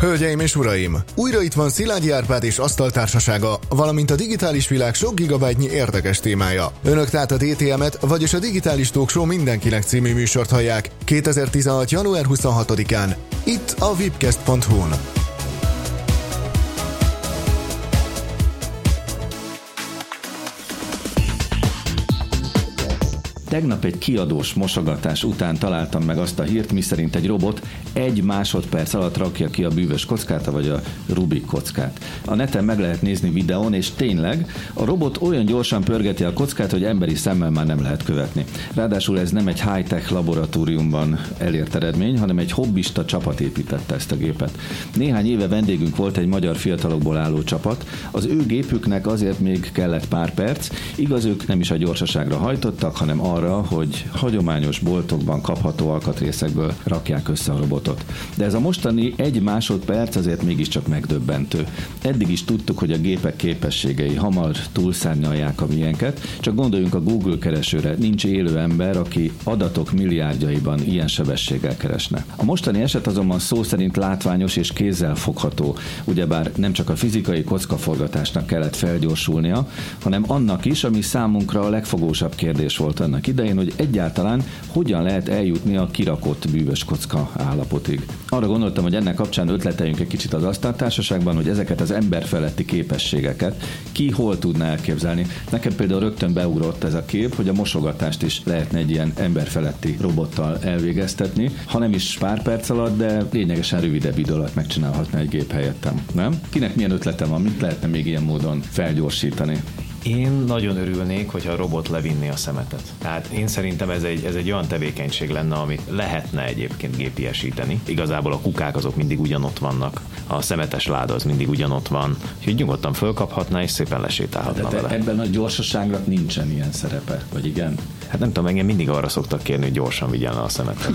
Hölgyeim és uraim! Újra itt van Szilágyi Árpád és Asztaltársasága, valamint a digitális világ sok gigabájtnyi érdekes témája. Önök tehát a DTM-et, vagyis a Digitális Talk Show mindenkinek című műsort hallják 2016. január 26-án, itt a vipcast.hu-n. Tegnap egy kiadós mosogatás után találtam meg azt a hírt, miszerint egy robot egy másodperc alatt rakja ki a bűvös kockát, vagy a Rubik kockát. A neten meg lehet nézni videón, és tényleg a robot olyan gyorsan pörgeti a kockát, hogy emberi szemmel már nem lehet követni. Ráadásul ez nem egy high-tech laboratóriumban elért eredmény, hanem egy hobbista csapat építette ezt a gépet. Néhány éve vendégünk volt egy magyar fiatalokból álló csapat. Az ő gépüknek azért még kellett pár perc, igaz ők nem is a gyorsaságra hajtottak, hanem arra, arra, hogy hagyományos boltokban kapható alkatrészekből rakják össze a robotot. De ez a mostani egy másodperc azért mégiscsak megdöbbentő. Eddig is tudtuk, hogy a gépek képességei hamar túlszárnyalják a miénket, csak gondoljunk a Google keresőre, nincs élő ember, aki adatok milliárdjaiban ilyen sebességgel keresne. A mostani eset azonban szó szerint látványos és kézzel fogható, ugyebár nem csak a fizikai kockaforgatásnak kellett felgyorsulnia, hanem annak is, ami számunkra a legfogósabb kérdés volt annak idején, hogy egyáltalán hogyan lehet eljutni a kirakott bűvös kocka állapotig. Arra gondoltam, hogy ennek kapcsán ötleteljünk egy kicsit az asztaltársaságban, hogy ezeket az emberfeletti képességeket ki hol tudná elképzelni. Nekem például rögtön beugrott ez a kép, hogy a mosogatást is lehetne egy ilyen emberfeletti robottal elvégeztetni, ha nem is pár perc alatt, de lényegesen rövidebb idő alatt megcsinálhatna egy gép helyettem. Nem? Kinek milyen ötlete van, mit lehetne még ilyen módon felgyorsítani? Én nagyon örülnék, hogyha a robot levinni a szemetet. Tehát én szerintem ez egy, ez egy olyan tevékenység lenne, amit lehetne egyébként gépiesíteni. Igazából a kukák azok mindig ugyanott vannak, a szemetes láda az mindig ugyanott van, úgyhogy nyugodtan fölkaphatná és szépen lesétálhatna de, de vele. Ebben a gyorsaságnak nincsen ilyen szerepe, vagy igen? Hát nem tudom, engem mindig arra szoktak kérni, hogy gyorsan vigyen a szemetet.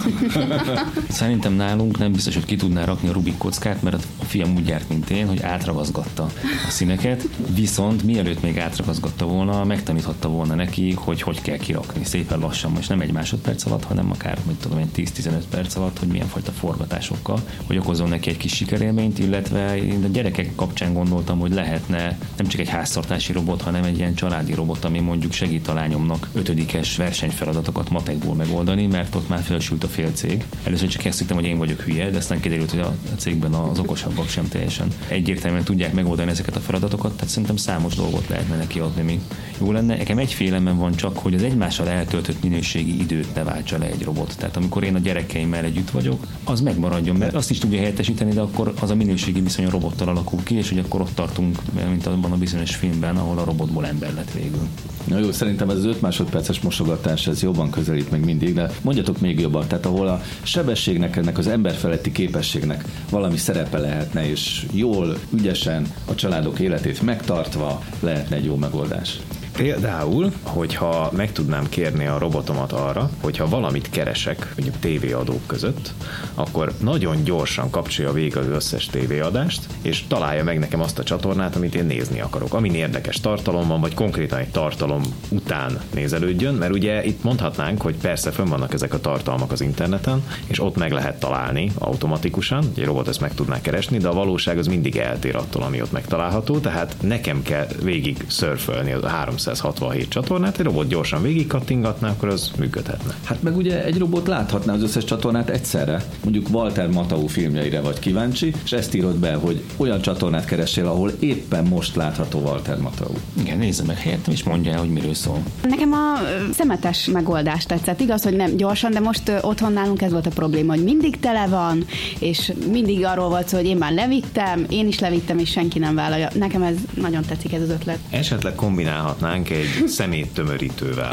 Szerintem nálunk nem biztos, hogy ki tudná rakni a Rubik kockát, mert a fiam úgy járt, mint én, hogy átragazgatta a színeket, viszont mielőtt még átragazgatta volna, megtaníthatta volna neki, hogy hogy kell kirakni szépen lassan, most nem egy másodperc alatt, hanem akár, hogy tudom én, 10-15 perc alatt, hogy milyen fajta forgatásokkal, hogy okozzon neki egy kis sikerélményt, illetve én a gyerekek kapcsán gondoltam, hogy lehetne nem csak egy háztartási robot, hanem egy ilyen családi robot, ami mondjuk segít a lányomnak ötödikes versenyfeladatokat matekból megoldani, mert ott már felsült a fél cég. Először csak ezt hittem, hogy én vagyok hülye, de aztán kiderült, hogy a cégben az okosabbak sem teljesen egyértelműen tudják megoldani ezeket a feladatokat, tehát szerintem számos dolgot lehetne neki adni, mi jó lenne. Nekem egy félelem van csak, hogy az egymással eltöltött minőségi időt ne váltsa le egy robot. Tehát amikor én a gyerekeimmel együtt vagyok, az megmaradjon, mert azt is tudja helyettesíteni, de akkor az a minőségi viszony a robottal alakul ki, és hogy akkor ott tartunk, mint abban a bizonyos filmben, ahol a robotból ember lett végül. Na jó, szerintem ez az 5 másodperces mosogatás, ez jobban közelít meg mindig, de mondjatok még jobban, tehát ahol a sebességnek, ennek az emberfeletti képességnek valami szerepe lehetne, és jól, ügyesen a családok életét megtartva lehetne egy jó megoldás. Például, hogyha meg tudnám kérni a robotomat arra, hogyha valamit keresek, mondjuk tévéadók között, akkor nagyon gyorsan kapcsolja végig az összes tévéadást, és találja meg nekem azt a csatornát, amit én nézni akarok. Amin érdekes tartalom van, vagy konkrétan egy tartalom után nézelődjön, mert ugye itt mondhatnánk, hogy persze fönn vannak ezek a tartalmak az interneten, és ott meg lehet találni automatikusan, egy robot ezt meg tudná keresni, de a valóság az mindig eltér attól, ami ott megtalálható, tehát nekem kell végig szörfölni a 300 267 csatornát, egy robot gyorsan végig kattingatná, akkor az működhetne. Hát meg ugye egy robot láthatná az összes csatornát egyszerre. Mondjuk Walter Matau filmjeire vagy kíváncsi, és ezt írod be, hogy olyan csatornát keresél, ahol éppen most látható Walter Matau. Igen, nézze meg helyettem, és mondja el, hogy miről szól. Nekem a szemetes megoldás tetszett. Igaz, hogy nem gyorsan, de most otthon nálunk ez volt a probléma, hogy mindig tele van, és mindig arról volt szó, hogy én már levittem, én is levittem, és senki nem vállalja. Nekem ez nagyon tetszik ez az ötlet. Esetleg kombinálhatnánk csinálnánk egy szeméttömörítővel.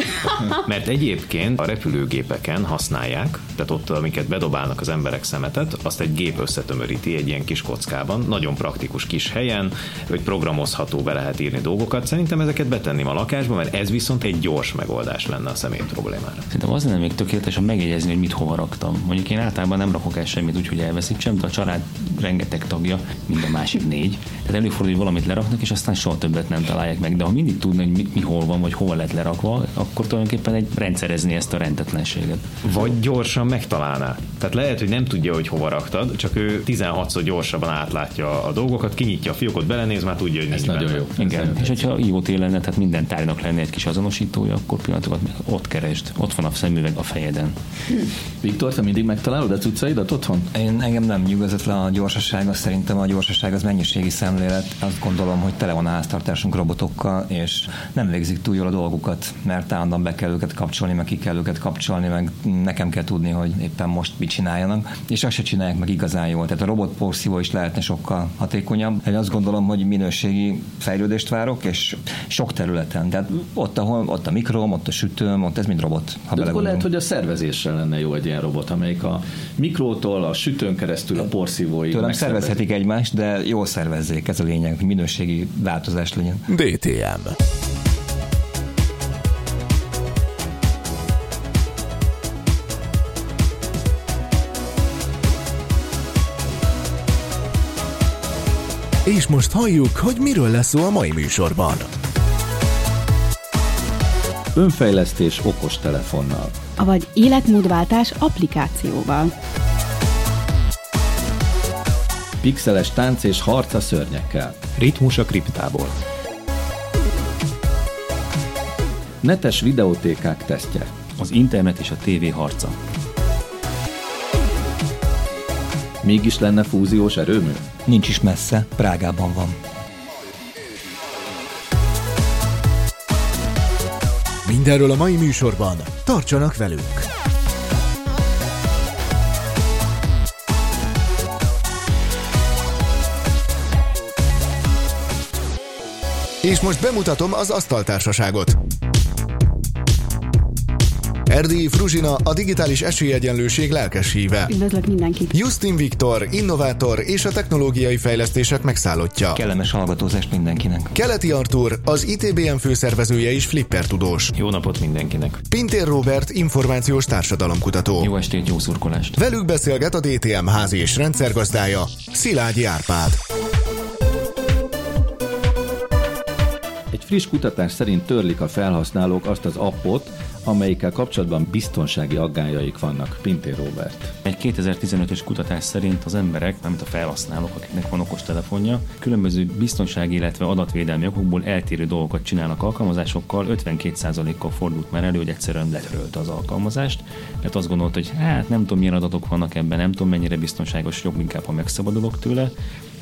Mert egyébként a repülőgépeken használják, tehát ott, amiket bedobálnak az emberek szemetet, azt egy gép összetömöríti egy ilyen kis kockában, nagyon praktikus kis helyen, hogy programozható be lehet írni dolgokat. Szerintem ezeket betenném a lakásba, mert ez viszont egy gyors megoldás lenne a szemét problémára. Szerintem az lenne még tökéletes, ha megjegyezni, hogy mit hova raktam. Mondjuk én általában nem rakok el semmit úgy, hogy elveszítsem, de a család rengeteg tagja, mind a másik négy. Tehát előfordul, hogy valamit leraknak, és aztán soha többet nem találják meg. De ha mindig tudnak, hogy hol van, vagy hova lett lerakva, akkor tulajdonképpen egy rendszerezni ezt a rendetlenséget. Vagy gyorsan megtalálná. Tehát lehet, hogy nem tudja, hogy hova raktad, csak ő 16-szor gyorsabban átlátja a dolgokat, kinyitja a fiókot, belenéz, már tudja, hogy Ez nincs nagyon benne. jó. Igen, és hogyha IoT lenne, tehát minden tárgynak lenne egy kis azonosítója, akkor pillanatokat ott keresd, ott van a szemüveg a fejeden. Viktor, te mindig megtalálod a cuccaidat otthon? Én engem nem nyugodott le a gyorsaság, azt szerintem a gyorsaság az mennyiségi szemlélet. Azt gondolom, hogy tele van a háztartásunk robotokkal, és nem végzik túl jól a dolgukat, mert állandóan be kell őket kapcsolni, meg ki kell őket kapcsolni, meg nekem kell tudni, hogy éppen most mit csináljanak, és azt se csinálják meg igazán jól. Tehát a robot porszívó is lehetne sokkal hatékonyabb. Én azt gondolom, hogy minőségi fejlődést várok, és sok területen. Tehát ott, ahol ott a mikrom, ott a sütőm, ott ez mind robot. Ha De akkor lehet, hogy a szervezésre lenne jó egy ilyen robot, amelyik a mikrótól, a sütőn keresztül a porszívóig Tőlem megszervezi. szervezhetik egymást, de jól szervezzék, ez a lényeg, hogy minőségi változás legyen. DTM. És most halljuk, hogy miről lesz szó a mai műsorban. Önfejlesztés okos telefonnal. Vagy életmódváltás applikációval. Pixeles tánc és harc a szörnyekkel. Ritmus a kriptából. Netes videótékák tesztje. Az internet és a tévé harca. Mégis lenne fúziós erőmű? Nincs is messze, Prágában van. Mindenről a mai műsorban. Tartsanak velünk! És most bemutatom az asztaltársaságot. Erdélyi Fruzsina a digitális esélyegyenlőség lelkes híve. Üdvözlök mindenkit! Justin Viktor, innovátor és a technológiai fejlesztések megszállottja. Kellemes hallgatózást mindenkinek. Keleti Artur, az ITBM főszervezője és flipper tudós. Jó napot mindenkinek. Pintér Robert, információs társadalomkutató. Jó estét, jó szurkolást! Velük beszélget a DTM házi és rendszergazdája, Szilágyi Árpád. Friss kutatás szerint törlik a felhasználók azt az appot, amelyikkel kapcsolatban biztonsági aggájaik vannak. Pintér Robert. Egy 2015-ös kutatás szerint az emberek, mármint a felhasználók, akiknek van okostelefonja, különböző biztonsági, illetve adatvédelmi okokból eltérő dolgokat csinálnak alkalmazásokkal, 52%-kal fordult már elő, hogy egyszerűen letörölte az alkalmazást, mert azt gondolta, hogy hát nem tudom milyen adatok vannak ebben, nem tudom mennyire biztonságos, jobb inkább, ha megszabadulok tőle.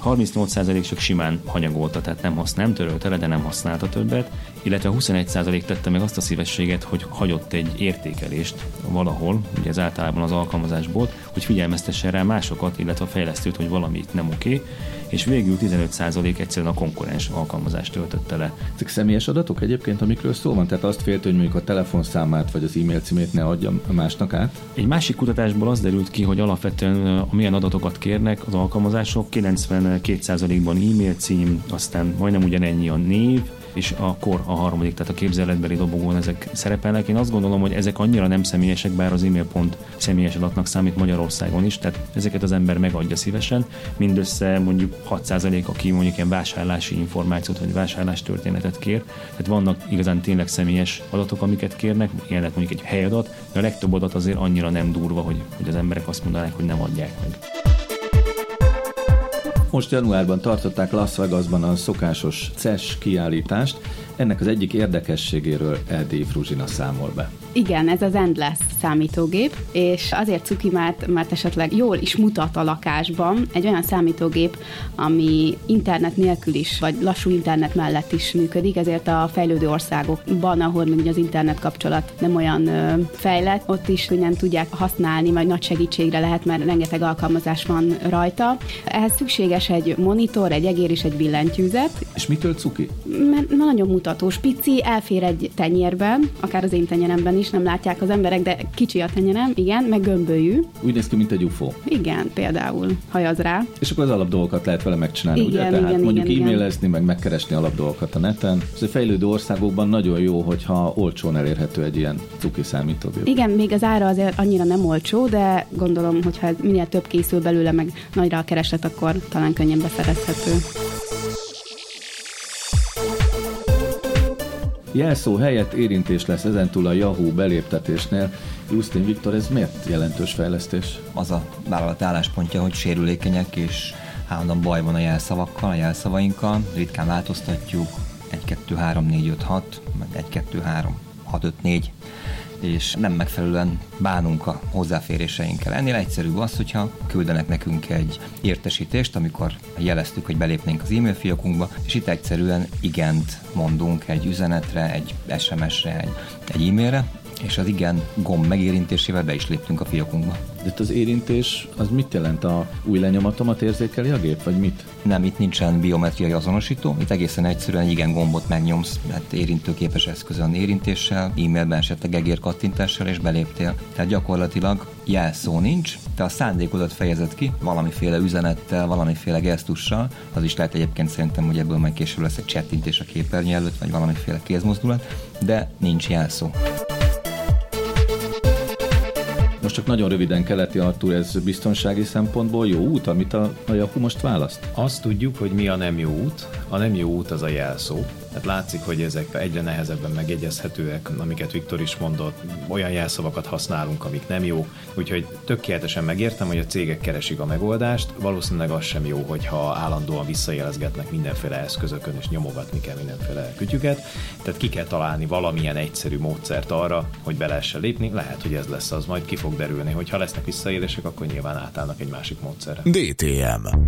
38% csak simán hanyagolta, tehát nem, hasz, nem törölte le, de nem használta többet, illetve 21% tette meg azt a szívességet, hogy hagyott egy értékelést valahol, ugye ez általában az alkalmazásból, hogy figyelmeztessen rá másokat, illetve a fejlesztőt, hogy valami itt nem oké, és végül 15% egyszerűen a konkurens alkalmazást töltötte le. Ezek személyes adatok egyébként, amikről szó van? Tehát azt félt, hogy mondjuk a telefonszámát vagy az e-mail címét ne adjam másnak át? Egy másik kutatásból az derült ki, hogy alapvetően milyen adatokat kérnek az alkalmazások, 92%-ban e-mail cím, aztán majdnem ugyanennyi a név, és a kor a harmadik, tehát a képzeletbeli dobogón ezek szerepelnek. Én azt gondolom, hogy ezek annyira nem személyesek, bár az e-mail pont személyes adatnak számít Magyarországon is, tehát ezeket az ember megadja szívesen. Mindössze mondjuk 6% aki mondjuk ilyen vásárlási információt vagy vásárlástörténetet kér. Tehát vannak igazán tényleg személyes adatok, amiket kérnek, ilyen lehet mondjuk egy helyadat, de a legtöbb adat azért annyira nem durva, hogy, hogy az emberek azt mondanák, hogy nem adják meg. Most januárban tartották Las Vegasban a szokásos CES kiállítást. Ennek az egyik érdekességéről Erdélyi Fruzsina számol be. Igen, ez az Endless számítógép, és azért cuki, mert, mert esetleg jól is mutat a lakásban egy olyan számítógép, ami internet nélkül is, vagy lassú internet mellett is működik, ezért a fejlődő országokban, ahol még az internet kapcsolat nem olyan ö, fejlett, ott is könnyen tudják használni, vagy nagy segítségre lehet, mert rengeteg alkalmazás van rajta. Ehhez szükséges egy monitor, egy egér és egy billentyűzet, És mitől cuki? mert nagyon mutatós, pici, elfér egy tenyérben, akár az én tenyeremben is, nem látják az emberek, de kicsi a tenyerem, igen, meg gömbölyű, Úgy néz ki, mint egy UFO. igen, például hajaz rá. És akkor az alapdolgokat lehet vele megcsinálni, ugye? Igen, Tehát igen, mondjuk igen, e-mailezni, meg megkeresni alapdolgokat a neten. Ez a fejlődő országokban nagyon jó, hogyha olcsón elérhető egy ilyen cuki számítógép. Igen, még az ára azért annyira nem olcsó, de gondolom, hogyha minél több készül belőle, meg nagyra a kereslet, akkor talán könnyen beszerezhető. Jelszó helyett érintés lesz ezentúl a Yahoo beléptetésnél. Justin Viktor, ez miért jelentős fejlesztés? Az a vállalat álláspontja, hogy sérülékenyek és állandóan baj van a jelszavakkal, a jelszavainkkal, ritkán változtatjuk, 1, 2, 3, 4, 5, 6, meg 1, 2, 3, 6, 5, 4, és nem megfelelően bánunk a hozzáféréseinkkel. Ennél egyszerűbb az, hogyha küldenek nekünk egy értesítést, amikor jeleztük, hogy belépnénk az e-mail fiókunkba, és itt egyszerűen igent mondunk egy üzenetre, egy SMS-re, egy, egy e-mailre, és az igen gomb megérintésével be is léptünk a fiókunkba. De itt az érintés, az mit jelent? A új lenyomatomat érzékeli a gép, vagy mit? Nem, itt nincsen biometriai azonosító, itt egészen egyszerűen egy igen gombot megnyomsz, hát érintőképes eszközön érintéssel, e-mailben esetleg egér kattintással, és beléptél. Tehát gyakorlatilag jelszó nincs, te a szándékodat fejezed ki valamiféle üzenettel, valamiféle gesztussal, az is lehet egyébként szerintem, hogy ebből majd később lesz egy csettintés a képernyő előtt, vagy valamiféle kézmozdulat, de nincs jelszó. Most csak nagyon röviden keleti Artur, ez biztonsági szempontból jó út, amit a, a Yahoo most választ? Azt tudjuk, hogy mi a nem jó út. A nem jó út az a jelszó. Tehát látszik, hogy ezek egyre nehezebben megjegyezhetőek, amiket Viktor is mondott, olyan jelszavakat használunk, amik nem jó, úgyhogy tökéletesen megértem, hogy a cégek keresik a megoldást, valószínűleg az sem jó, hogyha állandóan visszajelezgetnek mindenféle eszközökön, és nyomogatni kell mindenféle kütyüket, tehát ki kell találni valamilyen egyszerű módszert arra, hogy be lehessen lépni, lehet, hogy ez lesz az, majd ki fog derülni, hogyha lesznek visszaélések, akkor nyilván átállnak egy másik módszerre. DTM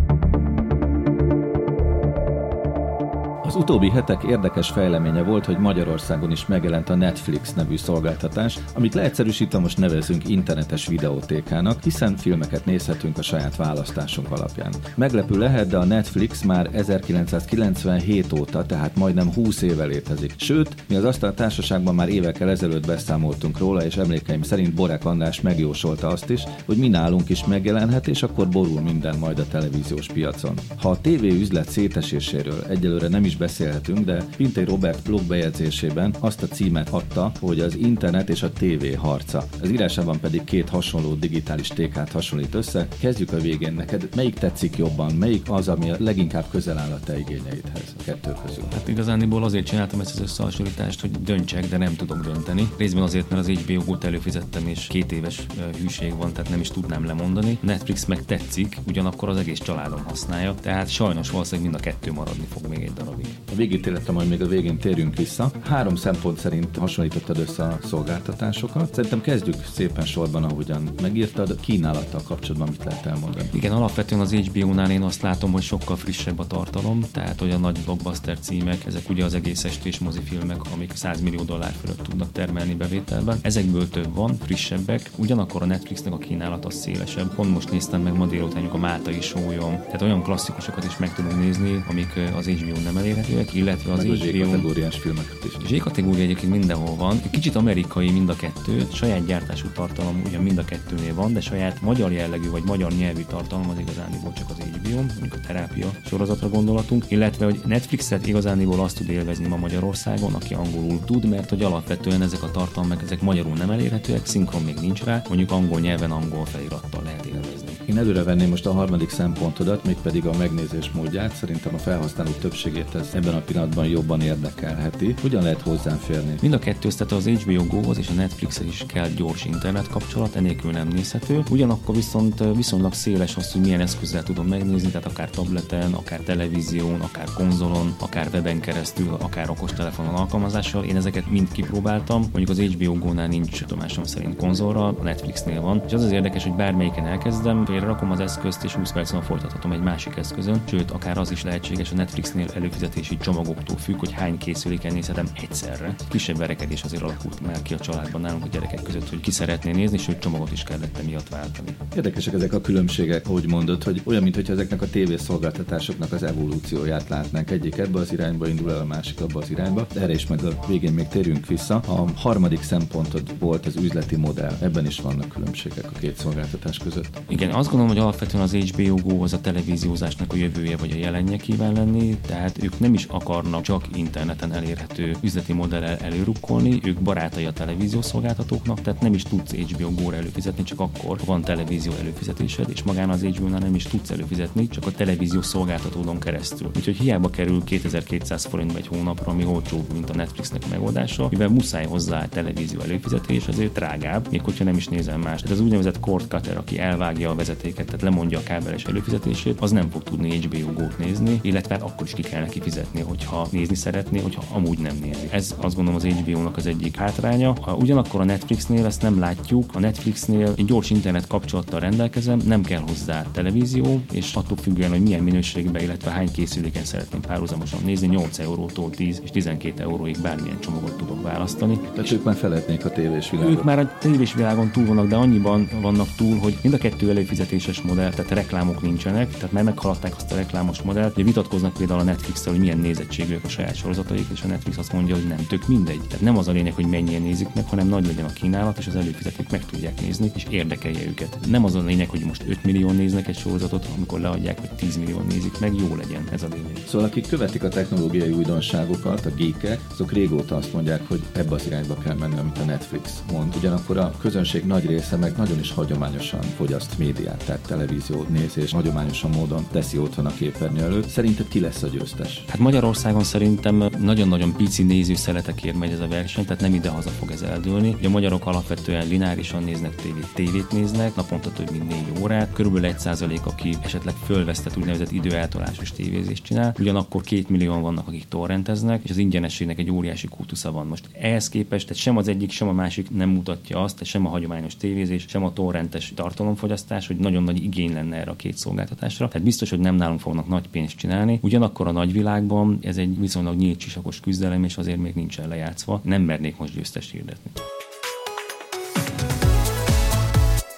Az utóbbi hetek érdekes fejleménye volt, hogy Magyarországon is megjelent a Netflix nevű szolgáltatás, amit leegyszerűsítve most nevezünk internetes videótékának, hiszen filmeket nézhetünk a saját választásunk alapján. Meglepő lehet, de a Netflix már 1997 óta, tehát majdnem 20 éve létezik. Sőt, mi az Asztal Társaságban már évekkel ezelőtt beszámoltunk róla, és emlékeim szerint Borek András megjósolta azt is, hogy mi nálunk is megjelenhet, és akkor borul minden majd a televíziós piacon. Ha a TV üzlet széteséséről egyelőre nem is beszélhetünk, de Pintei Robert blog bejegyzésében azt a címet adta, hogy az internet és a TV harca. Az írásában pedig két hasonló digitális tékát hasonlít össze. Kezdjük a végén. Neked melyik tetszik jobban? Melyik az, ami leginkább közel áll a te igényeidhez a kettő közül? Hát igazániból azért csináltam ezt az összehasonlítást, hogy döntsek, de nem tudok dönteni. Részben azért, mert az HBO Go-t előfizettem, és két éves hűség van, tehát nem is tudnám lemondani. Netflix meg tetszik, ugyanakkor az egész családom használja, tehát sajnos valószínűleg mind a kettő maradni fog még egy darabig. A végítéletre majd még a végén térjünk vissza. Három szempont szerint hasonlítottad össze a szolgáltatásokat. Szerintem kezdjük szépen sorban, ahogyan megírtad. Kínálattal kapcsolatban mit lehet elmondani? Igen, alapvetően az HBO-nál én azt látom, hogy sokkal frissebb a tartalom, tehát olyan nagy blockbuster címek, ezek ugye az egész estés mozifilmek, amik 100 millió dollár fölött tudnak termelni bevételben. Ezekből több van, frissebbek, ugyanakkor a Netflixnek a kínálat az szélesebb. Pont most néztem meg ma délután a Máltai sólyom, tehát olyan klasszikusokat is meg tudunk nézni, amik az HBO nem elérhetőek, illetve az HBO kategóriás filmeket is. és kategória egyébként mindenhol van. Kicsit amerikai mind a kettő, saját gyártású tartalom ugyan mind a kettőnél van, de saját magyar jellegű vagy magyar nyelvű tartalom az igazániból csak az HBO, mondjuk a terápia sorozatra gondolatunk, illetve hogy Netflixet igazániból azt tud élvezni ma Magyarországon, aki angolul tud, mert hogy alapvetően ezek a tartalmak, ezek magyarul nem elérhetőek, szinkron még nincs rá, mondjuk angol nyelven, angol felirattal lehet élvezni. Én előre venném most a harmadik szempontodat, mégpedig a megnézés módját. Szerintem a felhasználók többségét ez ebben a pillanatban jobban érdekelheti. Hogyan lehet hozzáférni? Mind a kettő, tehát az HBO Go-hoz és a Netflixhez is kell gyors internet kapcsolat, enélkül nem nézhető. Ugyanakkor viszont viszonylag széles az, hogy milyen eszközzel tudom megnézni, tehát akár tableten, akár televízión, akár konzolon, akár weben keresztül, akár okostelefonon alkalmazással. Én ezeket mind kipróbáltam. Mondjuk az HBO Go-nál nincs tudomásom szerint konzolra, a Netflixnél van. És az az érdekes, hogy bármelyiken elkezdem, félrerakom az eszközt, és 20 perc múlva folytathatom egy másik eszközön. Sőt, akár az is lehetséges a Netflixnél előfizetési csomagoktól függ, hogy hány készüléken nézhetem egyszerre. Kisebb verekedés azért alakult már ki a családban nálunk a gyerekek között, hogy ki szeretné nézni, sőt csomagot is kellett emiatt váltani. Érdekesek ezek a különbségek, ahogy mondod, hogy olyan, mintha ezeknek a tévészolgáltatásoknak az evolúcióját látnánk. Egyik ebbe az irányba indul el, a másik abba az irányba. Erre is majd a végén még térjünk vissza. A harmadik szempontod volt az üzleti modell. Ebben is vannak különbségek a két szolgáltatás között. Igen, Azt gondolom, hogy alapvetően az HBO Go az a televíziózásnak a jövője vagy a jelenje kíván lenni, tehát ők nem is akarnak csak interneten elérhető üzleti modellel előrukkolni, ők barátai a televíziós szolgáltatóknak, tehát nem is tudsz HBO Go-ra előfizetni, csak akkor van televízió előfizetésed, és magán az HBO-nál nem is tudsz előfizetni, csak a televíziós szolgáltatódon keresztül. Úgyhogy hiába kerül 2200 forintba egy hónapra, ami olcsóbb, mint a Netflixnek megoldása, mivel muszáj hozzá televízió előfizetés, azért drágább, még hogyha nem is nézem más. Tehát az úgynevezett cord cutter, aki elvágja a vezetéket, tehát lemondja a kábeles előfizetését, az nem fog tudni HBO Go-t nézni, illetve akkor is ki kell neki fizetni, hogyha nézni szeretné, hogyha amúgy nem nézi. Ez azt gondolom az HBO-nak az egyik hátránya. Ha ugyanakkor a Netflixnél ezt nem látjuk, a Netflixnél egy gyors internet kapcsolattal rendelkezem, nem kell hozzá televízió, és attól függően, hogy milyen minőségben, illetve hány készüléken szeretném párhuzamosan nézni, 8 eurótól 10 és 12 euróig bármilyen csomagot tudok választani. Tehát ők már felednék a tévés világot. Ők már a tévés világon túl vannak, de annyiban vannak túl, hogy mind a kettő előfizetéses modell, tehát reklámok nincsenek, tehát már meghaladták azt a reklámos modellt. Ugye vitatkoznak például a netflix hogy milyen nézettségűek a saját sorozataik, és a Netflix azt mondja, hogy nem, tök mindegy. Tehát nem az a lényeg, hogy mennyien nézik meg, hanem nagy legyen a kínálat, és az előfizetők meg tudják nézni, és érdekelje őket. Nem az a lényeg, hogy most 5 millió néznek egy sorozatot, amikor leadják, hogy 10 millió nézik meg, jó legyen ez a lényeg. Szóval akik követik a technológiai újdonságokat, a geekek, azok régóta azt mondják, hogy ebbe az irányba kell menni, amit a Netflix mond. Ugyanakkor a közönség nagy része meg nagyon is hagyományosan fogyaszt médiát, tehát televíziót néz, és hagyományosan módon teszi otthon a képernyő előtt. Szerinted ki lesz a győztes? Hát Magyarországon szerintem nagyon-nagyon pici nézőszeletekért megy ez a verseny, tehát nem ide-haza fog ez eldőlni. A magyarok alapvetően lineárisan néznek tévét, tévét néznek, naponta több mint négy órát, körülbelül egy százalék, aki esetleg fölvesztett úgynevezett időeltolásos tévézést csinál. Ugyanakkor két millióan vannak, akik torrenteznek, és az ingyenességnek egy óriási kultusza van. Most ehhez képest, tehát sem az egyik, sem a másik nem mutatja azt, sem a hagyományos tévézés, sem a torrentes tartalomfogyasztás, hogy nagyon nagy igény lenne erre a két szolgáltatásra. Tehát biztos, hogy nem nálunk fognak nagy pénzt csinálni. Ugyanakkor a nagyvilágban ez egy viszonylag nyílt csisakos küzdelem, és azért még nincsen lejátszva. Nem mernék most győztes hirdetni.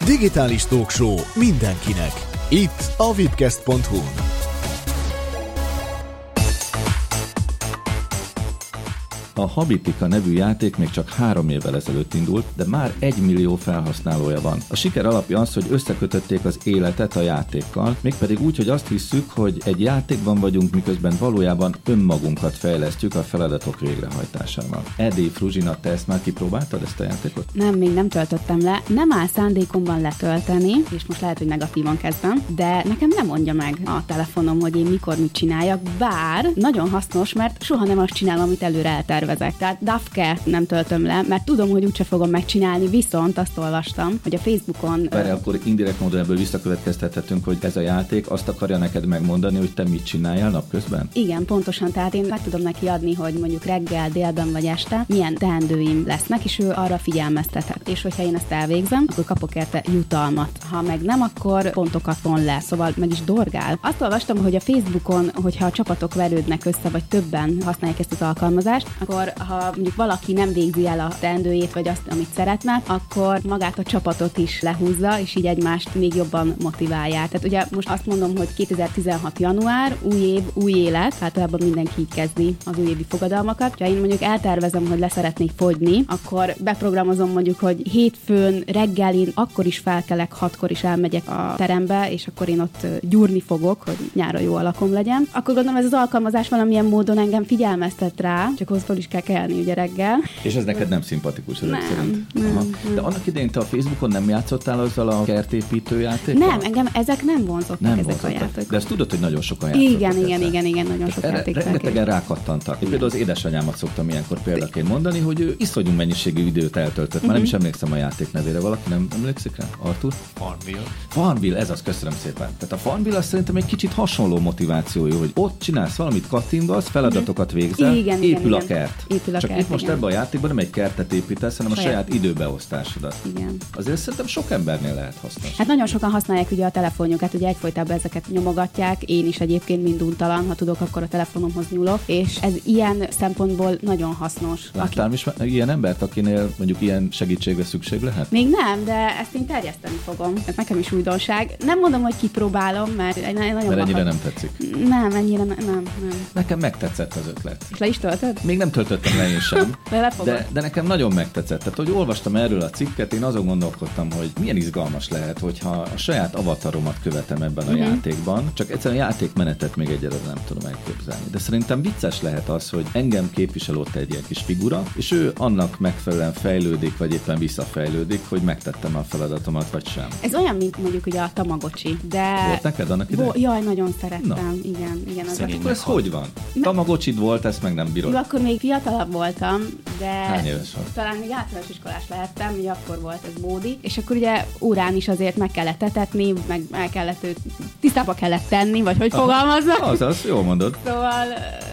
Digitális Talkshow mindenkinek. Itt a vipcast.hu-n. A Habitika nevű játék még csak három évvel ezelőtt indult, de már egy millió felhasználója van. A siker alapja az, hogy összekötötték az életet a játékkal, mégpedig úgy, hogy azt hisszük, hogy egy játékban vagyunk, miközben valójában önmagunkat fejlesztjük a feladatok végrehajtásával. Edi Fruzsina, te ezt már kipróbáltad ezt a játékot? Nem, még nem töltöttem le. Nem áll szándékomban letölteni, és most lehet, hogy negatívan kezdem, de nekem nem mondja meg a telefonom, hogy én mikor mit csináljak, bár nagyon hasznos, mert soha nem azt csinálom, amit előre eltervezem tervezek. Tehát Dafke nem töltöm le, mert tudom, hogy úgyse fogom megcsinálni, viszont azt olvastam, hogy a Facebookon... Várj, akkor indirekt módon ebből visszakövetkeztethetünk, hogy ez a játék azt akarja neked megmondani, hogy te mit csináljál napközben? Igen, pontosan. Tehát én meg tudom neki adni, hogy mondjuk reggel, délben vagy este milyen teendőim lesznek, és ő arra figyelmeztethet. És hogyha én ezt elvégzem, akkor kapok érte jutalmat. Ha meg nem, akkor pontokat von le, szóval meg is dorgál. Azt olvastam, hogy a Facebookon, hogyha a csapatok verődnek össze, vagy többen használják ezt az alkalmazást, akkor akkor ha mondjuk valaki nem végzi el a teendőjét, vagy azt, amit szeretne, akkor magát a csapatot is lehúzza, és így egymást még jobban motiválják. Tehát ugye most azt mondom, hogy 2016. január, új év, új élet, általában mindenki így kezdi az újévi fogadalmakat. Ha én mondjuk eltervezem, hogy leszeretnék fogyni, akkor beprogramozom mondjuk, hogy hétfőn reggelin akkor is felkelek, hatkor is elmegyek a terembe, és akkor én ott gyúrni fogok, hogy nyára jó alakom legyen. Akkor gondolom ez az alkalmazás valamilyen módon engem figyelmeztet rá, csak ahhoz is kell kelni ugye reggel. És ez neked nem szimpatikus ezek nem, szerint? Nem, nem. De annak idején te a Facebookon nem játszottál azzal a kertépítő játékkal? Nem, engem ezek nem vonzottak nem ezek vonzottak. a játékok. De ezt tudod, hogy nagyon sokan játszottak Igen, igen, igen, igen, nagyon sok játék rengetegen rákattantak. Én például az édesanyámat szoktam ilyenkor példaként mondani, hogy ő iszonyú mennyiségű időt eltöltött. Már nem is emlékszem a játék nevére. Valaki nem emlékszik rá? Artur? Farmville. Farmville, ez az, köszönöm szépen. Tehát a Farmville azt szerintem egy kicsit hasonló motivációjú, hogy ott csinálsz valamit, kattingasz, feladatokat végzel, Igen, igen, épül a igen. kert. Épül a Csak kert, itt most igen. ebben a játékban nem egy kertet építesz, hanem a Saját. saját időbeosztásodat. Igen. Azért szerintem sok embernél lehet hasznos. Hát nagyon sokan használják ugye a telefonjukat, ugye egyfolytában ezeket nyomogatják, én is egyébként mind untalan, ha tudok, akkor a telefonomhoz nyúlok, és ez ilyen szempontból nagyon hasznos. Aki... Láttál is ilyen embert, akinél mondjuk ilyen segítségre szükség lehet? Még nem, de ezt én terjeszteni fogom. Ez nekem is újdonság. Nem mondom, hogy kipróbálom, mert egy nagyon Mert ennyire vakad- nem tetszik. Nem, ennyire ne, nem, nem. Nekem megtetszett az ötlet. És le is töltöd? Még nem töltöttem töltöttem le én sem. De. De, de nekem nagyon megtetszett. Tehát, hogy olvastam erről a cikket, én azon gondolkodtam, hogy milyen izgalmas lehet, hogyha a saját avataromat követem ebben a Mhm. játékban, csak egyszerűen a játékmenetet még egyelőre nem tudom elképzelni. De szerintem vicces lehet az, hogy engem képvisel ott egy ilyen kis figura, és ő annak megfelelően fejlődik, vagy éppen visszafejlődik, hogy megtettem a feladatomat, vagy sem. Ez olyan, mint mondjuk ugye a Tamagocsi, de... Volt neked annak idején? Vo- Jaj, nagyon szerettem. Na. Igen, igen. Az Akkor ez hogy van? Tamagocsid volt, ezt meg nem bírod. Jó, akkor még fiatalabb voltam, de... Hány éves volt? Talán még általános iskolás lehettem, ugye akkor volt ez Bódi, és akkor ugye órán is azért meg kellett etetni, meg el kellett őt, tisztába kellett tenni, vagy hogy fogalmaznak. Az, az, jól mondod. Szóval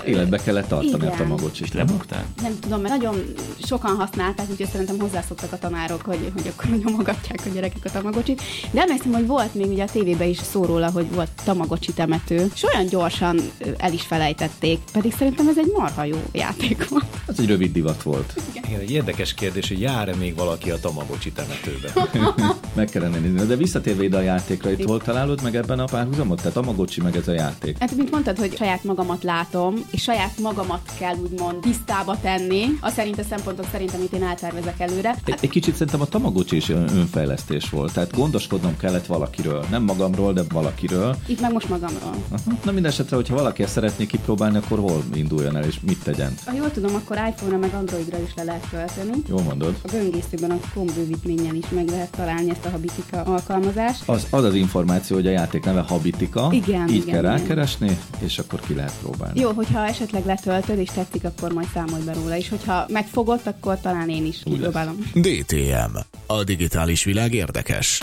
Életbe kellett tartani Igen. a tamagocsit. Lebuktál? nem tudom, mert nagyon sokan használták, úgyhogy szerintem hozzászoktak a tanárok, hogy, hogy akkor nyomogatják a gyerekek a tamagocsit. De emlékszem, hogy volt még ugye a tévében is szó róla, hogy volt tamagocsi temető, és olyan gyorsan el is felejtették, pedig szerintem ez egy marha jó játék. Ez egy rövid divat volt. Igen, egy érdekes kérdés, hogy jár-e még valaki a Tamagocsi temetőbe? Meg kellene nézni. De visszatérve ide a játékra, itt hol találod meg ebben a párhuzamot? Tehát Tamagocsi meg ez a játék. Hát, mint mondtad, hogy saját magamat látom, és saját magamat kell úgymond tisztába tenni, az szerint a szempontok szerint, amit én eltervezek előre. Egy, egy kicsit szerintem a Tamagocsi is ön- önfejlesztés volt. Tehát gondoskodnom kellett valakiről. Nem magamról, de valakiről. Itt meg most magamról. Aha. Na minden esetre, hogyha valaki ezt szeretné kipróbálni, akkor hol induljon el és mit tegyen? Ha jól tudom, akkor iPhone-ra meg Androidra is le lehet tölteni. Jól mondod? A böngészőben a Chrome bővítménnyel is meg lehet találni ezt a Habitika alkalmazást. Az, az az információ, hogy a játék neve Habitika. Igen, Így igen, kell igen. rákeresni, és akkor ki lehet próbálni. Jó, hogyha esetleg letöltöd és tetszik, akkor majd számolj be róla, és hogyha megfogott, akkor talán én is kipróbálom. DTM. A digitális világ érdekes.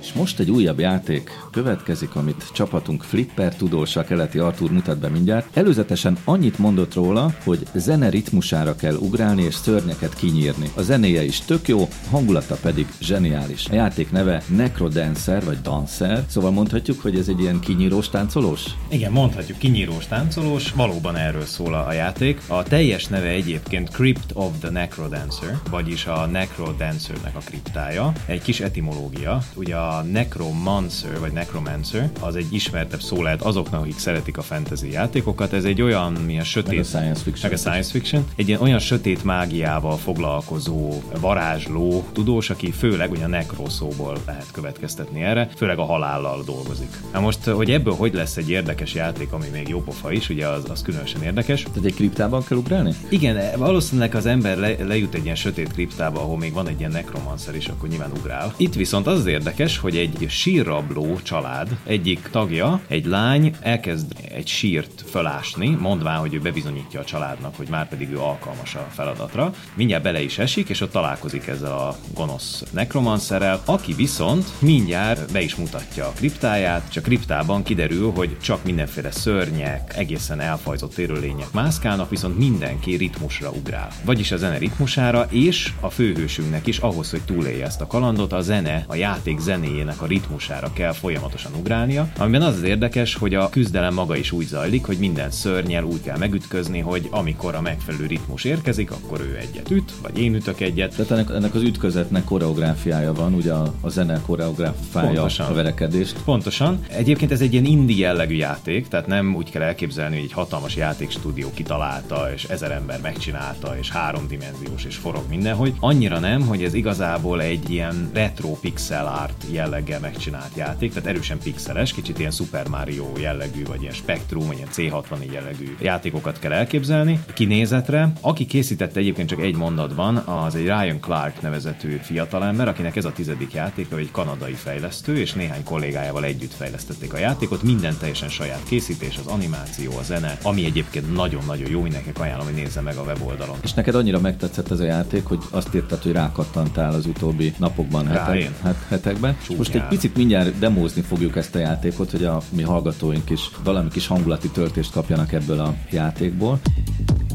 És most egy újabb játék következik, amit csapatunk Flipper tudósa keleti Artur mutat be mindjárt. Előzetesen annyit mondott róla, hogy zene ritmusára kell ugrálni és szörnyeket kinyírni. A zenéje is tök jó, hangulata pedig zseniális. A játék neve Necrodancer vagy Dancer, szóval mondhatjuk, hogy ez egy ilyen kinyírós táncolós? Igen, mondhatjuk kinyírós táncolós, valóban erről szól a játék. A teljes neve egyébként Crypt of the Necrodancer, vagyis a Necrodancernek a kriptája. Egy kis etimológia. Ugye a Necromancer, vagy Necromancer, az egy ismertebb szó lehet azoknak, akik szeretik a fantasy játékokat. Ez egy olyan milyen sötét... Meg a science fiction. Meg a science fiction. Egy ilyen olyan sötét mágiával foglalkozó varázsló tudós, aki főleg ugye a necro szóból lehet következtetni erre, főleg a halállal dolgozik. Na most, hogy ebből hogy lesz egy érdekes játék, ami még jó pofa is, ugye az, az különösen érdekes. Tehát egy kriptában kell ugrálni? Igen, valószínűleg az ember le, lejut egy ilyen sötét kriptába, ahol még van egy ilyen nekromancer is, akkor nyilván ugrál. Itt viszont az az érdekes, hogy egy sírrabló család egyik tagja, egy lány elkezd egy sírt fölásni, mondván, hogy ő bebizonyítja a családnak, hogy már pedig ő alkalmas a feladatra. Mindjárt bele is esik, és ott találkozik ezzel a gonosz nekromancerrel, aki viszont mindjárt be is mutatja a kriptáját, csak kriptában kiderül, hogy csak mindenféle szörnyek, egészen elfajzott élőlények mászkálnak, viszont mindenki ritmusra ugrál. Vagyis a zene ritmusára, és a főhősünknek is ahhoz, hogy túlélje ezt a kalandot, a zene, a játék zenéjének a ritmusára kell folyamatosan ugrálnia, amiben az az érdekes, hogy a küzdelem maga is úgy zajlik, hogy minden szörnyel úgy kell megütközni, hogy amikor a megfelelő ritmus érkezik, akkor ő egyet üt, vagy én ütök egyet, Tehát ennek, ennek az ütközetnek koreográfiája van, ugye a, a zene koreográfája Pontosan. a verekedést. Pontosan. Egyébként ez egy ilyen indie jellegű játék, tehát nem úgy kell elképzelni, hogy egy hatalmas játékstúdió kitalálta, és ezer ember megcsinálta, és háromdimenziós, és forog mindenhogy. Annyira nem, hogy ez igazából egy ilyen retro pixel art jelleggel megcsinált játék, tehát erősen pixeles, kicsit ilyen Super Mario jellegű, vagy ilyen Spectrum, vagy ilyen C64 jellegű játékokat kell elképzelni. Kinézetre, aki készítette egyébként csak egy mondatban, az egy Ryan Clark nevezetű fiatalember, akinek ez a tizedik játéka, egy kanadai fejlesztő, és néhány kollégájával együtt fejlesztették a játékot. Minden teljesen saját készítés, az animáció, a zene, ami egyébként nagyon-nagyon jó, mindenkinek ajánlom, hogy nézze meg a weboldalon. És neked annyira megtetszett ez a játék, hogy azt írtad, hogy rákattantál az utóbbi napokban, hetek, het, hetekben. Csúnyán. Most egy picit mindjárt demózni fogjuk ezt a játékot, hogy a mi hallgatóink is valami kis hangulati töltést kapjanak ebből a játékból.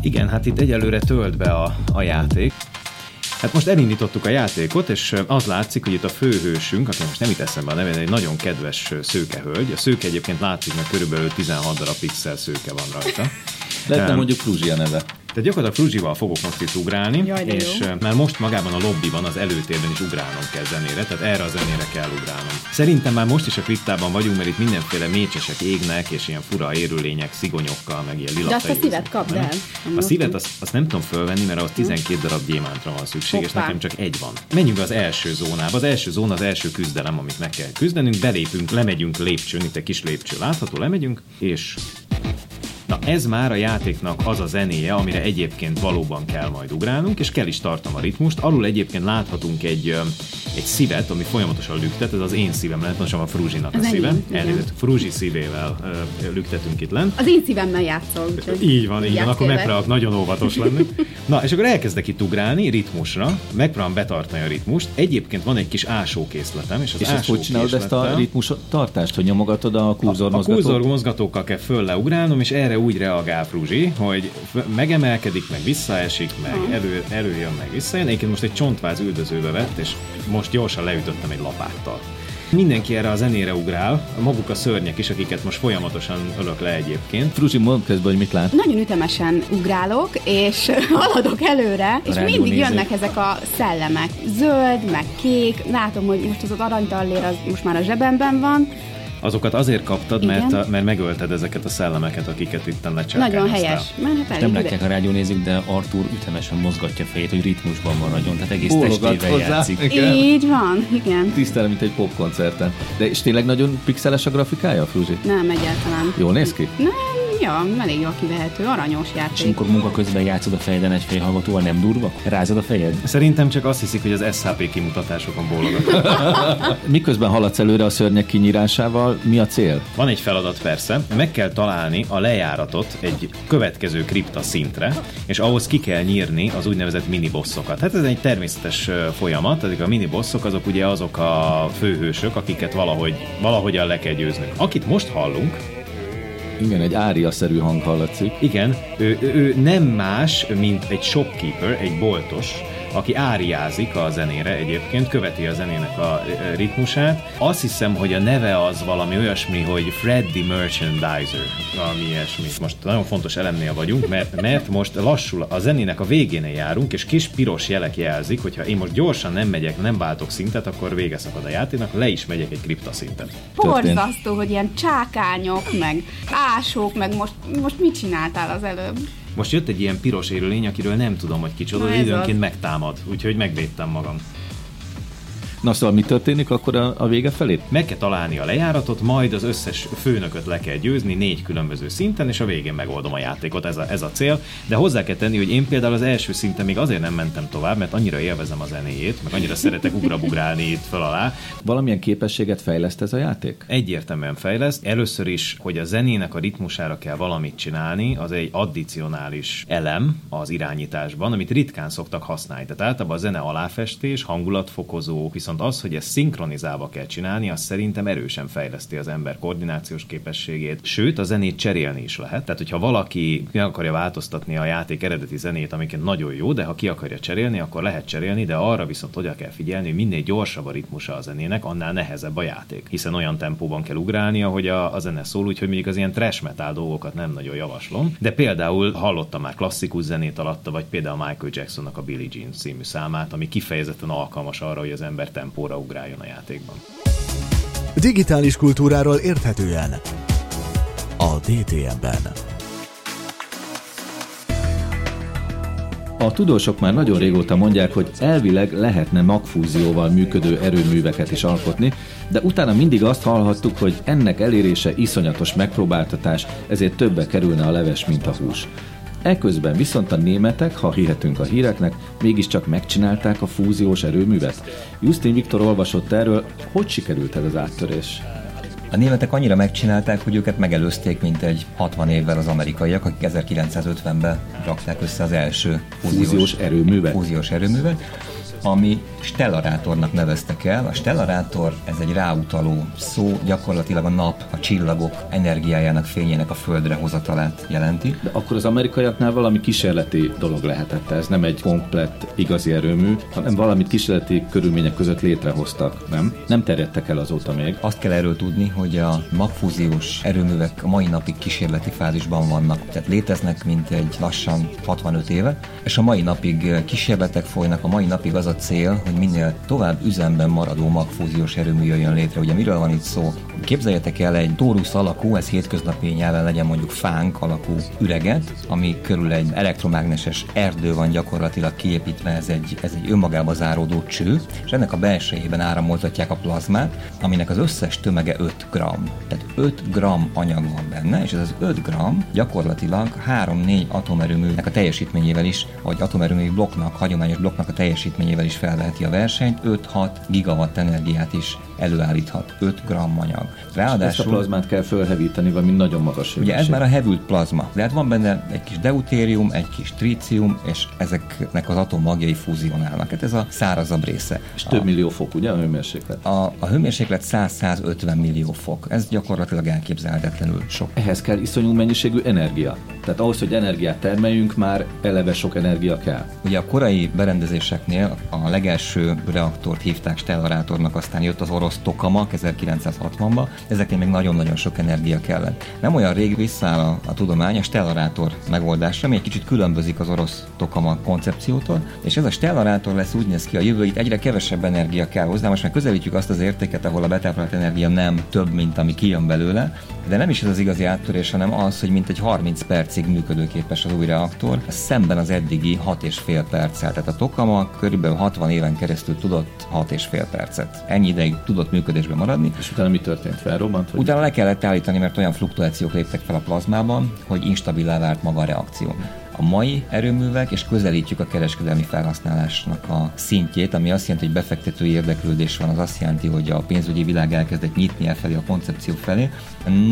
Igen, hát itt egyelőre tölt be a, a játék. Hát most elindítottuk a játékot, és az látszik, hogy itt a főhősünk, aki most nem itt eszembe a nevén, egy nagyon kedves szőke hölgy. A szőke egyébként látszik, mert körülbelül 16 darab pixel szőke van rajta. Lehetne Nem. mondjuk Fruzsia neve. Tehát gyakorlatilag Frugival fogok most itt ugrálni, Jaj, és jó. eh, már most magában a lobbyban, az előtérben is ugrálnom kell zenére, tehát erre a zenére kell ugrálnom. Szerintem már most is a kriptában vagyunk, mert itt mindenféle mécsesek égnek, és ilyen fura érőlények, szigonyokkal, meg ilyen lila De azt a szívet kapd el. A szívet azt, azt nem tudom fölvenni, mert ahhoz 12 darab gyémántra van szükség, és Hoppá. nekem csak egy van. Menjünk az első zónába. Az első zóna az első küzdelem, amit meg kell küzdenünk. Belépünk, lemegyünk lépcsőn, itt egy kis lépcső látható, lemegyünk, és Na ez már a játéknak az a zenéje, amire egyébként valóban kell majd ugrálnunk, és kell is tartom a ritmust. Alul egyébként láthatunk egy, egy szívet, ami folyamatosan lüktet, ez az én szívem lehet, most a Fruzsinak a Az szíve. enyém, igen. Elnézést, Fruzsi szívével ö, lüktetünk itt lent. Az én szívemmel játszol. úgyhogy Így van, így van, akkor megpróbálok nagyon óvatos lenni. Na, és akkor elkezdek itt ugrálni ritmusra, megpróbálom betartani a ritmust. Egyébként van egy kis ásókészletem, és az És ezt hogy csinálod ezt a ritmus tartást, hogy nyomogatod a kurzor a kurzor mozgatót? mozgatókkal kell föl leugrálnom, és erre úgy reagál Fruzsi, hogy megemelkedik, meg visszaesik, meg elő, előjön, meg visszajön. Egyébként most egy csontváz üldözőbe vett, és most gyorsan leütöttem egy lapáttal. Mindenki erre a zenére ugrál, maguk a szörnyek is, akiket most folyamatosan ölök le egyébként. Fruzsi, mondd közben, hogy mit lát. Nagyon ütemesen ugrálok, és haladok előre, és rádió mindig nézők. jönnek ezek a szellemek. Zöld, meg kék, látom, hogy most az az aranytallér az most már a zsebemben van. Azokat azért kaptad, mert, a, mert megölted ezeket a szellemeket, akiket itt lecselkáltál. Nagyon helyes. Mert hát Nem látják a rádiónézők, de Artur ütemesen mozgatja fejét, hogy ritmusban maradjon, tehát egész Bólogat testével hozzá. játszik. Igen. Így van, igen. Tisztelem, mint egy popkoncerten. De és tényleg nagyon pixeles a grafikája, Fruzsi? Nem, egyáltalán. Jól néz ki? Nem, ja, elég jól kivehető, aranyos És játék. amikor munka közben játszod a fejeden egy fejhallgatóval, nem durva? Rázod a fejed? Szerintem csak azt hiszik, hogy az SHP kimutatásokon bólogat. Miközben haladsz előre a szörnyek kinyírásával, mi a cél? Van egy feladat persze, meg kell találni a lejáratot egy következő kripta szintre, és ahhoz ki kell nyírni az úgynevezett minibossokat. Hát ez egy természetes folyamat, ezek a minibosszok azok ugye azok a főhősök, akiket valahogy, valahogyan le kell győznünk. Akit most hallunk, Igen, egy ária-szerű hang hallatszik. Igen, ő, ő, ő nem más, mint egy shopkeeper, egy boltos, aki áriázik a zenére egyébként, követi a zenének a ritmusát. Azt hiszem, hogy a neve az valami olyasmi, hogy Freddy Merchandiser, valami ilyesmi. Most nagyon fontos elemnél vagyunk, mert, mert most lassul a zenének a végénél járunk, és kis piros jelek jelzik, hogyha én most gyorsan nem megyek, nem váltok szintet, akkor vége szakad a játéknak, le is megyek egy kripta szintet. Borzasztó, hogy ilyen csákányok, meg ásók, meg most, most mit csináltál az előbb? Most jött egy ilyen piros élőlény, akiről nem tudom, hogy kicsoda, de időnként megtámad, úgyhogy megvédtem magam. Na szóval mi történik akkor a, a vége felé? Meg kell találni a lejáratot, majd az összes főnököt le kell győzni négy különböző szinten, és a végén megoldom a játékot, ez a, ez a cél. De hozzá kell tenni, hogy én például az első szinten még azért nem mentem tovább, mert annyira élvezem a zenéjét, meg annyira szeretek ugrabugrálni itt föl alá. Valamilyen képességet fejleszt ez a játék? Egyértelműen fejleszt. Először is, hogy a zenének a ritmusára kell valamit csinálni, az egy addicionális elem az irányításban, amit ritkán szoktak használni. Tehát általában a zene aláfestés, hangulatfokozó, viszont az, hogy ezt szinkronizálva kell csinálni, az szerintem erősen fejleszti az ember koordinációs képességét. Sőt, a zenét cserélni is lehet. Tehát, hogyha valaki ki akarja változtatni a játék eredeti zenét, amiket nagyon jó, de ha ki akarja cserélni, akkor lehet cserélni, de arra viszont oda kell figyelni, hogy minél gyorsabb a ritmusa a zenének, annál nehezebb a játék. Hiszen olyan tempóban kell ugrálni, ahogy a, a zene szól, úgyhogy mondjuk az ilyen trash metal dolgokat nem nagyon javaslom. De például hallottam már klasszikus zenét alatta, vagy például Michael Jacksonnak a Billie Jean című számát, ami kifejezetten alkalmas arra, hogy az ember tempóra ugráljon a játékban. Digitális kultúráról érthetően a DTM-ben. A tudósok már nagyon régóta mondják, hogy elvileg lehetne magfúzióval működő erőműveket is alkotni, de utána mindig azt hallhattuk, hogy ennek elérése iszonyatos megpróbáltatás, ezért többe kerülne a leves, mint a hús. Eközben viszont a németek, ha hihetünk a híreknek, mégiscsak megcsinálták a fúziós erőművet. Justin Viktor olvasott erről, hogy sikerült ez az áttörés? A németek annyira megcsinálták, hogy őket megelőzték, mint egy 60 évvel az amerikaiak, akik 1950-ben rakták össze az első fúziós, Fúziós erőművet? Fúziós erőművet. Ami stellarátornak neveztek el. A stellarátor ez egy ráutaló szó, gyakorlatilag a nap, a csillagok energiájának, fényének a földre hozatalát jelenti. De akkor az amerikaiaknál valami kísérleti dolog lehetett. Ez nem egy komplett igazi erőmű, hanem valamit kísérleti körülmények között létrehoztak, nem? Nem terjedtek el azóta még. Azt kell erről tudni, hogy a magfúziós erőművek a mai napig kísérleti fázisban vannak. Tehát léteznek mint egy lassan 65 éve, és a mai napig kísérletek folynak, a mai napig az a cél, hogy minél tovább üzemben maradó magfúziós erőmű jöjjön létre. Ugye miről van itt szó? Képzeljétek el egy tórusz alakú, ez hétköznapi nyelven legyen mondjuk fánk alakú üreget, ami körül egy elektromágneses erdő van gyakorlatilag kiépítve, ez egy, ez egy önmagába záródó cső, és ennek a belsejében áramoltatják a plazmát, aminek az összes tömege 5 g. Tehát 5 g anyag van benne, és ez az 5 g gyakorlatilag 3-4 atomerőműnek a teljesítményével is, vagy atomerőmű blokknak, hagyományos blokknak a teljesítményével is felveheti a versenyt, 5-6 gigawatt energiát is előállíthat 5 g anyag. Ráadásul, ezt a plazmát kell fölhevíteni valami nagyon magas hőmérséklet. Ugye ez már a hevült plazma. De hát van benne egy kis deutérium, egy kis trícium, és ezeknek az atommagjai fúzionálnak. Hát ez a szárazabb része. És több millió fok, ugye a hőmérséklet? A, a hőmérséklet 100-150 millió fok. Ez gyakorlatilag elképzelhetetlenül sok. Ehhez kell iszonyú mennyiségű energia. Tehát ahhoz, hogy energiát termeljünk, már eleve sok energia kell. Ugye a korai berendezéseknél a legelső reaktort hívták stellarátornak, aztán jött az orosz tokamak 1960-ban, ezeknél még nagyon-nagyon sok energia kellett. Nem olyan rég visszáll a, a tudomány a stellarátor megoldásra, ami egy kicsit különbözik az orosz tokamak koncepciótól, és ez a stellarátor lesz úgy néz ki a jövő, itt egyre kevesebb energia kell hozzá, most már közelítjük azt az értéket, ahol a betáplált energia nem több, mint ami kijön belőle, de nem is ez az igazi áttörés, hanem az, hogy mint egy 30 percig működőképes az új reaktor, szemben az eddigi 6,5 perccel. Tehát a Tokama körülbelül 60 éven keresztül tudott 6,5 percet. Ennyi ideig tudott működésben maradni. És utána mi történt? Felrobbant? Vagy? Utána le kellett állítani, mert olyan fluktuációk léptek fel a plazmában, hogy instabilá vált maga a reakció a mai erőművek, és közelítjük a kereskedelmi felhasználásnak a szintjét, ami azt jelenti, hogy befektetői érdeklődés van, az azt jelenti, hogy a pénzügyi világ elkezdett nyitni e felé a koncepció felé.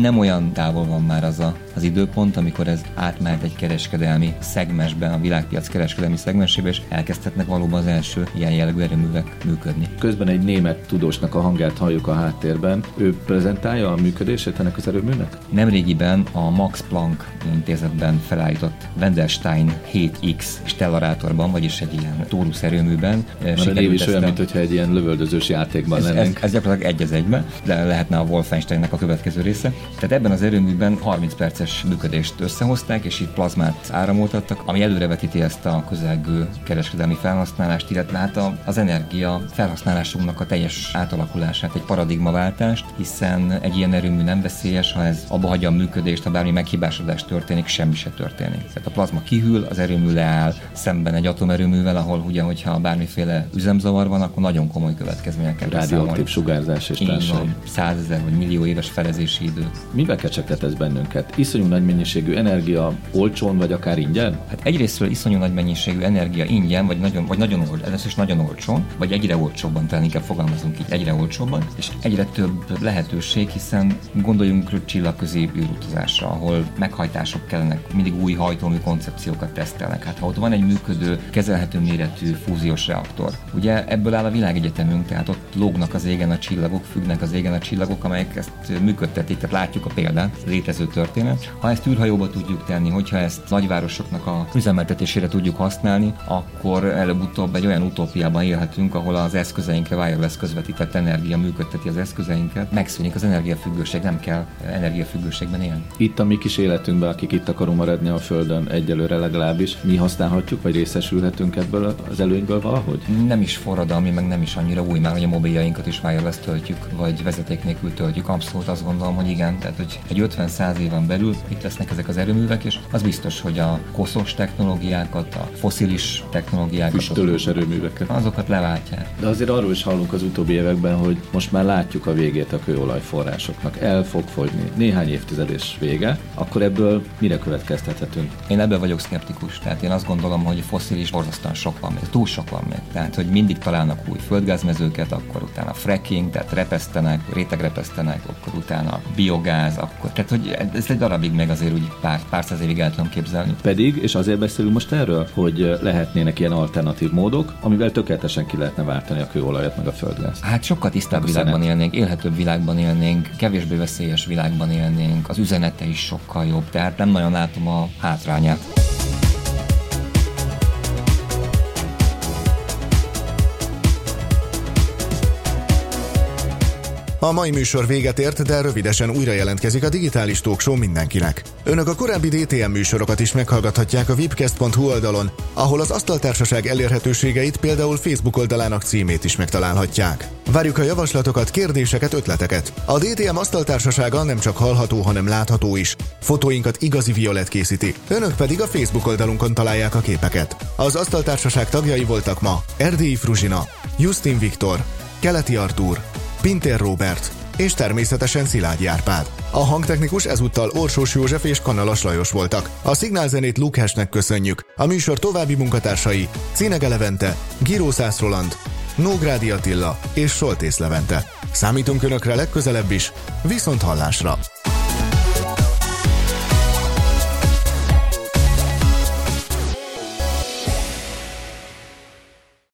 Nem olyan távol van már az a, az időpont, amikor ez átmehet egy kereskedelmi szegmensben, a világpiac kereskedelmi szegmensébe, és elkezdhetnek valóban az első ilyen jellegű erőművek működni. Közben egy német tudósnak a hangját halljuk a háttérben. Ő prezentálja a működését ennek az erőműnek? Nemrégiben a Max Planck intézetben felállított Wendell Einstein 7X stellarátorban, vagyis egy ilyen tórusz erőműben. Már a név is olyan, mintha egy ilyen lövöldözős játékban ez, lennénk. Ez, ez gyakorlatilag egy az egybe, de lehetne a Wolfensteinnek a következő része. Tehát ebben az erőműben 30 perces működést összehozták, és itt plazmát áramoltattak, ami előrevetíti ezt a közelgő kereskedelmi felhasználást, illetve hát az energia felhasználásunknak a teljes átalakulását, egy paradigmaváltást, hiszen egy ilyen erőmű nem veszélyes, ha ez abba hagyja a működést, ha bármi meghibásodás történik, semmi se történik. Tehát a plazma kihűl, az erőmű leáll szemben egy atomerőművel, ahol ugye, hogyha bármiféle üzemzavar van, akkor nagyon komoly következményekkel Radioaktív sugárzás és társai. Százezer vagy millió éves felezési idő. Mivel kecsegtet ez bennünket? Iszonyú nagy mennyiségű energia olcsón, vagy akár ingyen? Hát egyrésztről iszonyú nagy mennyiségű energia ingyen, vagy nagyon, vagy nagyon olcsó, ez is nagyon olcsón, vagy egyre olcsóbban, talán inkább fogalmazunk így, egyre olcsóbban, és egyre több lehetőség, hiszen gondoljunk csillagközi űrutazásra, ahol meghajtások kellenek, mindig új hajtómű koncepció koncepciókat tesztelnek. Hát ha ott van egy működő, kezelhető méretű fúziós reaktor, ugye ebből áll a világegyetemünk, tehát ott lógnak az égen a csillagok, függnek az égen a csillagok, amelyek ezt működtetik, tehát látjuk a példát, létező történet. Ha ezt űrhajóba tudjuk tenni, hogyha ezt nagyvárosoknak a üzemeltetésére tudjuk használni, akkor előbb-utóbb egy olyan utópiában élhetünk, ahol az eszközeinkre wireless közvetített energia működteti az eszközeinket, megszűnik az energiafüggőség, nem kell energiafüggőségben élni. Itt a mi kis életünkben, akik itt akarunk maradni a Földön, egyelőre egyelőre legalábbis mi használhatjuk, vagy részesülhetünk ebből az előnyből valahogy? Nem is forradalmi, meg nem is annyira új már, hogy a mobiljainkat is wireless töltjük, vagy vezeték nélkül töltjük. Abszolút azt gondolom, hogy igen. Tehát, hogy egy 50-100 éven belül itt lesznek ezek az erőművek, és az biztos, hogy a koszos technológiákat, a foszilis technológiákat, füstölős erőműveket, azokat leváltják. De azért arról is hallunk az utóbbi években, hogy most már látjuk a végét a kőolajforrásoknak. El fog fogyni néhány évtized és vége, akkor ebből mire következtethetünk? Én ebben vagyok vagyok szkeptikus. Tehát én azt gondolom, hogy fosszilis borzasztóan sok van még, túl sok van még. Tehát, hogy mindig találnak új földgázmezőket, akkor utána fracking, tehát repesztenek, rétegrepesztenek, akkor utána biogáz, akkor. Tehát, hogy ez egy darabig meg azért úgy pár, pár száz évig el tudom képzelni. Pedig, és azért beszélünk most erről, hogy lehetnének ilyen alternatív módok, amivel tökéletesen ki lehetne váltani a kőolajat meg a földgázt. Hát sokkal tisztább a világban élnénk, élhetőbb világban élnénk, kevésbé veszélyes világban élnénk, az üzenete is sokkal jobb, tehát nem nagyon látom a hátrányát. A mai műsor véget ért, de rövidesen újra jelentkezik a digitális talk show mindenkinek. Önök a korábbi DTM műsorokat is meghallgathatják a vipcast.hu oldalon, ahol az asztaltársaság elérhetőségeit például Facebook oldalának címét is megtalálhatják. Várjuk a javaslatokat, kérdéseket, ötleteket. A DTM asztaltársasága nem csak hallható, hanem látható is. Fotóinkat igazi Violet készíti, önök pedig a Facebook oldalunkon találják a képeket. Az asztaltársaság tagjai voltak ma Erdélyi Fruzsina, Justin Viktor, Keleti Artúr, Pintér Robert és természetesen Szilágyi Árpád. A hangtechnikus ezúttal Orsós József és Kanalas Lajos voltak. A szignálzenét Luke Hashnek köszönjük. A műsor további munkatársai Cínege Levente, Giró Szász Roland, Nógrádi Attila és Soltész Levente. Számítunk Önökre legközelebb is, viszont hallásra!